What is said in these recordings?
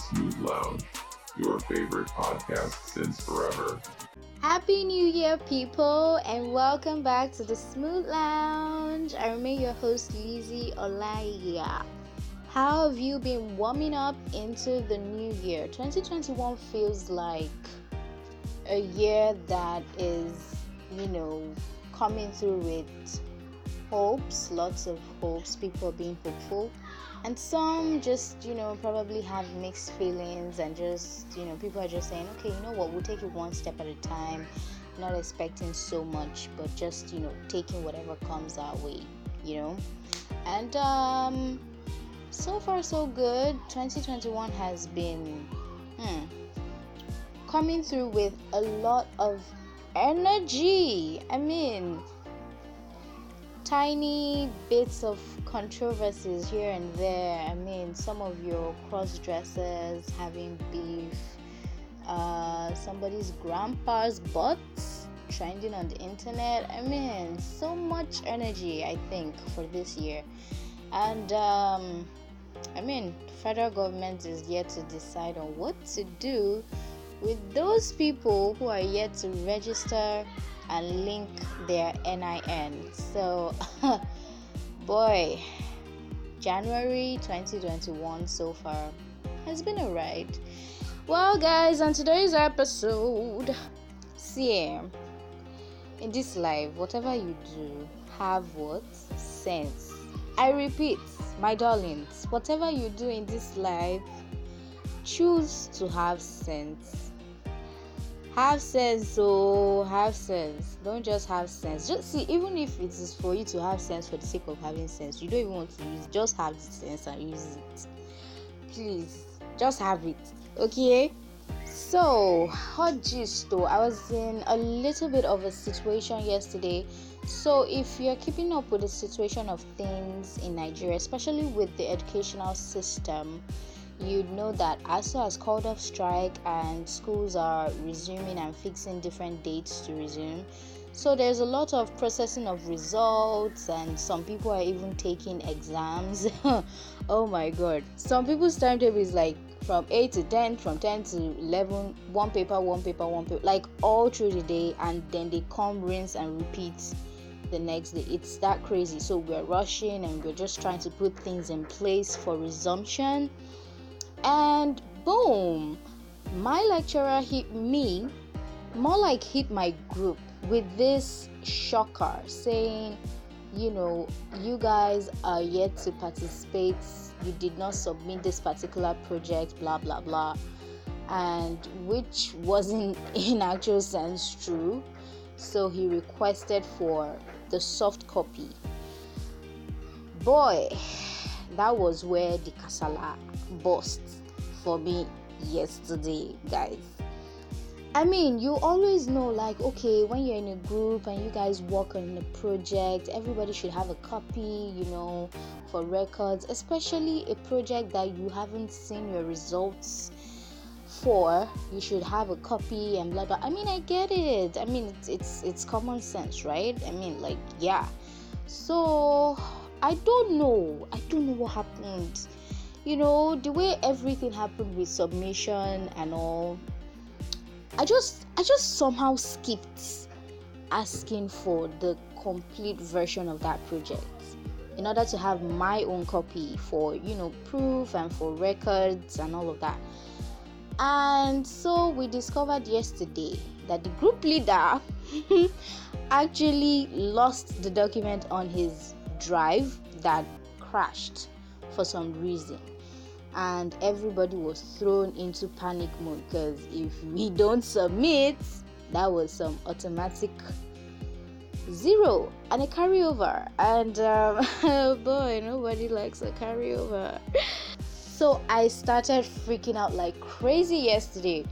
Smooth Lounge, your favorite podcast since forever. Happy New Year, people, and welcome back to the Smooth Lounge. I remain your host, Lizzie Olaya. How have you been warming up into the new year? 2021 feels like a year that is, you know, coming through with hopes, lots of hopes, people being hopeful. And some just, you know, probably have mixed feelings and just, you know, people are just saying, okay, you know what, we'll take it one step at a time, not expecting so much, but just, you know, taking whatever comes our way, you know. And um so far so good. 2021 has been hmm, coming through with a lot of energy. I mean, tiny bits of controversies here and there. I mean, some of your cross dressers having beef, uh, somebody's grandpa's butts trending on the internet. I mean, so much energy, I think, for this year. And, um, I mean, federal government is yet to decide on what to do with those people who are yet to register and link their NIN. So, boy, January 2021 so far has been a ride. Well, guys, on today's episode, see, in this life, whatever you do, have what? Sense. I repeat, my darlings, whatever you do in this life, choose to have sense have sense oh have sense. Don't just have sense. Just see even if it is for you to have sense for the sake of having sense you don't even want to use just have the sense and use it. Please just have it okay? So hot gist though. I was in a little bit of a situation yesterday. So if you're keeping up with the situation of things in nigeria especially with the educational system you'd know that ASUU has called off strike and schools are resuming and fixing different dates to resume. So there's a lot of processing of results, and some people are even taking exams. oh my god! Some people's timetable is like from 8 to 10, from 10 to 11, one paper, one paper, one paper, like all through the day, and then they come, rinse, and repeat the next day. It's that crazy. So we're rushing and we're just trying to put things in place for resumption and boom my lecturer hit me more like hit my group with this shocker saying you know you guys are yet to participate. You did not submit this particular project blah blah blah. And which wasn't in actual sense true. So he requested for the soft copy. Boy that was where the kasala burst for me yesterday, guys. I mean, you always know, like, okay, when you're in a group and you guys work on a project, everybody should have a copy, you know, for records, especially a project that you haven't seen your results for. You should have a copy and blah blah. I mean, I get it. I mean, it's it's, it's common sense, right? I mean, like, yeah. So I don't know. I don't know what happened you know the way everything happened with submission and all i just i just somehow skipped asking for the complete version of that project in order to have my own copy for you know proof and for records and all of that. And so we discovered yesterday that the group leader actually lost the document on his drive that crashed for some reason and everybody was thrown into panic mode because if we don't submit that was some automatic zero and a carryover. And um, boy nobody likes a carryover. So i started freaking out like crazy yesterday.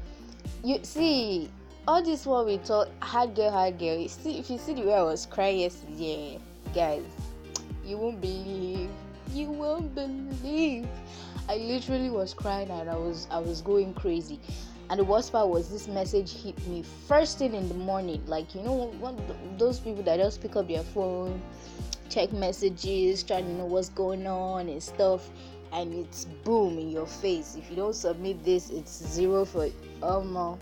You see all this what we thought hard girl hard girl. You see if you see the way i was crying yesterday guys you won't believe you won't believe i literally was crying and i was i was going crazy and the worst part was this message hit me first thing in the morning like you know one those people that just pick up their phone check messages trying to know what's going on and stuff and it's boom in your face. If you don't submit this, it's zero for um.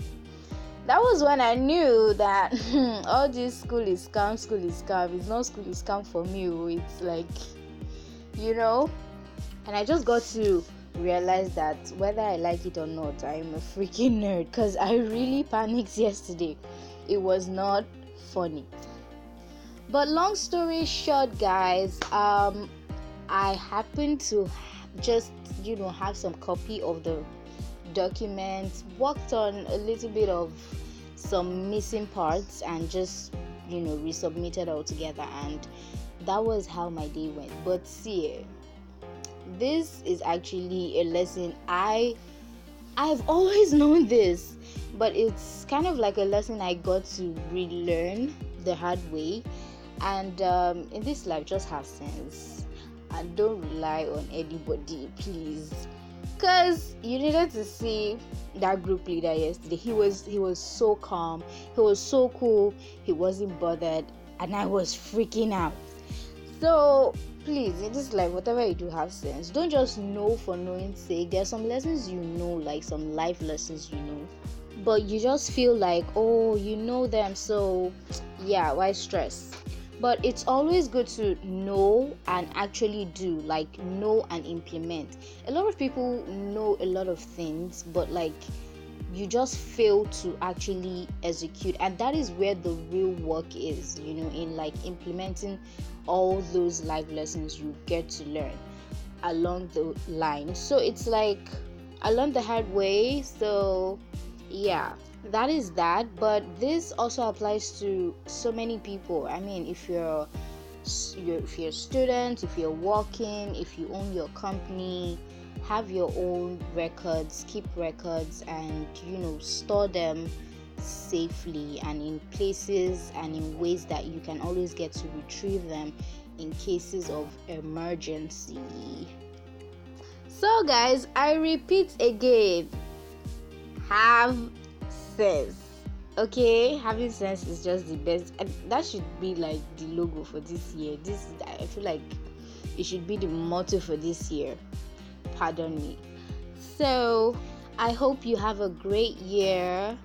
That was when I knew that all this school is scam, school is scam. It's not school is scam for me. Oh. It's like, you know, and I just got to realize that whether I like it or not, I'm a freaking nerd because I really panicked yesterday. It was not funny. But long story short, guys, um, I happened to just you know have some copy of the document, worked on a little bit of some missing parts, and just you know resubmitted all together, and that was how my day went. But see, this is actually a lesson I I've always known this, but it's kind of like a lesson I got to relearn the hard way. And um, in this life, just have sense and don't rely on anybody, please. Cause you needed to see that group leader yesterday. He was he was so calm, he was so cool, he wasn't bothered, and I was freaking out. So please in this life whatever you do have sense. Don't just know for knowing sake. There are some lessons you know like some life lessons you know. But you just feel like oh you know them so yeah why stress? But it's always good to know and actually do like know and implement. A lot of people know a lot of things but like you just fail to actually execute and that is where the real work is you know in like implementing all those life lessons you get to learn along the line. So it's like i learned the hard way so yeah that is that. But this also applies to so many people. I mean if you're, if you're a student if you're working if you own your company have your own records keep records and you know store them safely and in places and in ways that you can always get to retrieve them in cases of emergency. So guys i repeat again. Have sense. Okay? Having sense is just the best. And that should be like the logo for this year. This i feel like it should be the motto for this year pardon me. So, I hope you have a great year.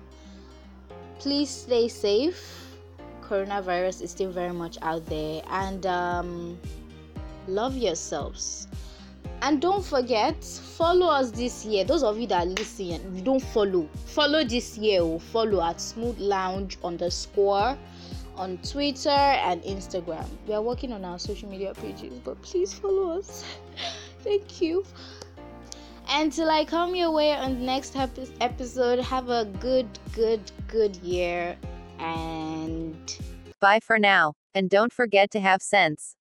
Please stay safe. Coronavirus is still very much out there, and um, love yourselves. And don't forget, follow us this year. Those of you that listen, you don't follow. Follow this year. Oh, follow at Smooth Lounge underscore on Twitter and Instagram. We are working on our social media pages, but please follow us. Thank you. Until I come your way on the next episode, have a good, good, good year and bye for now. And don't forget to have sense.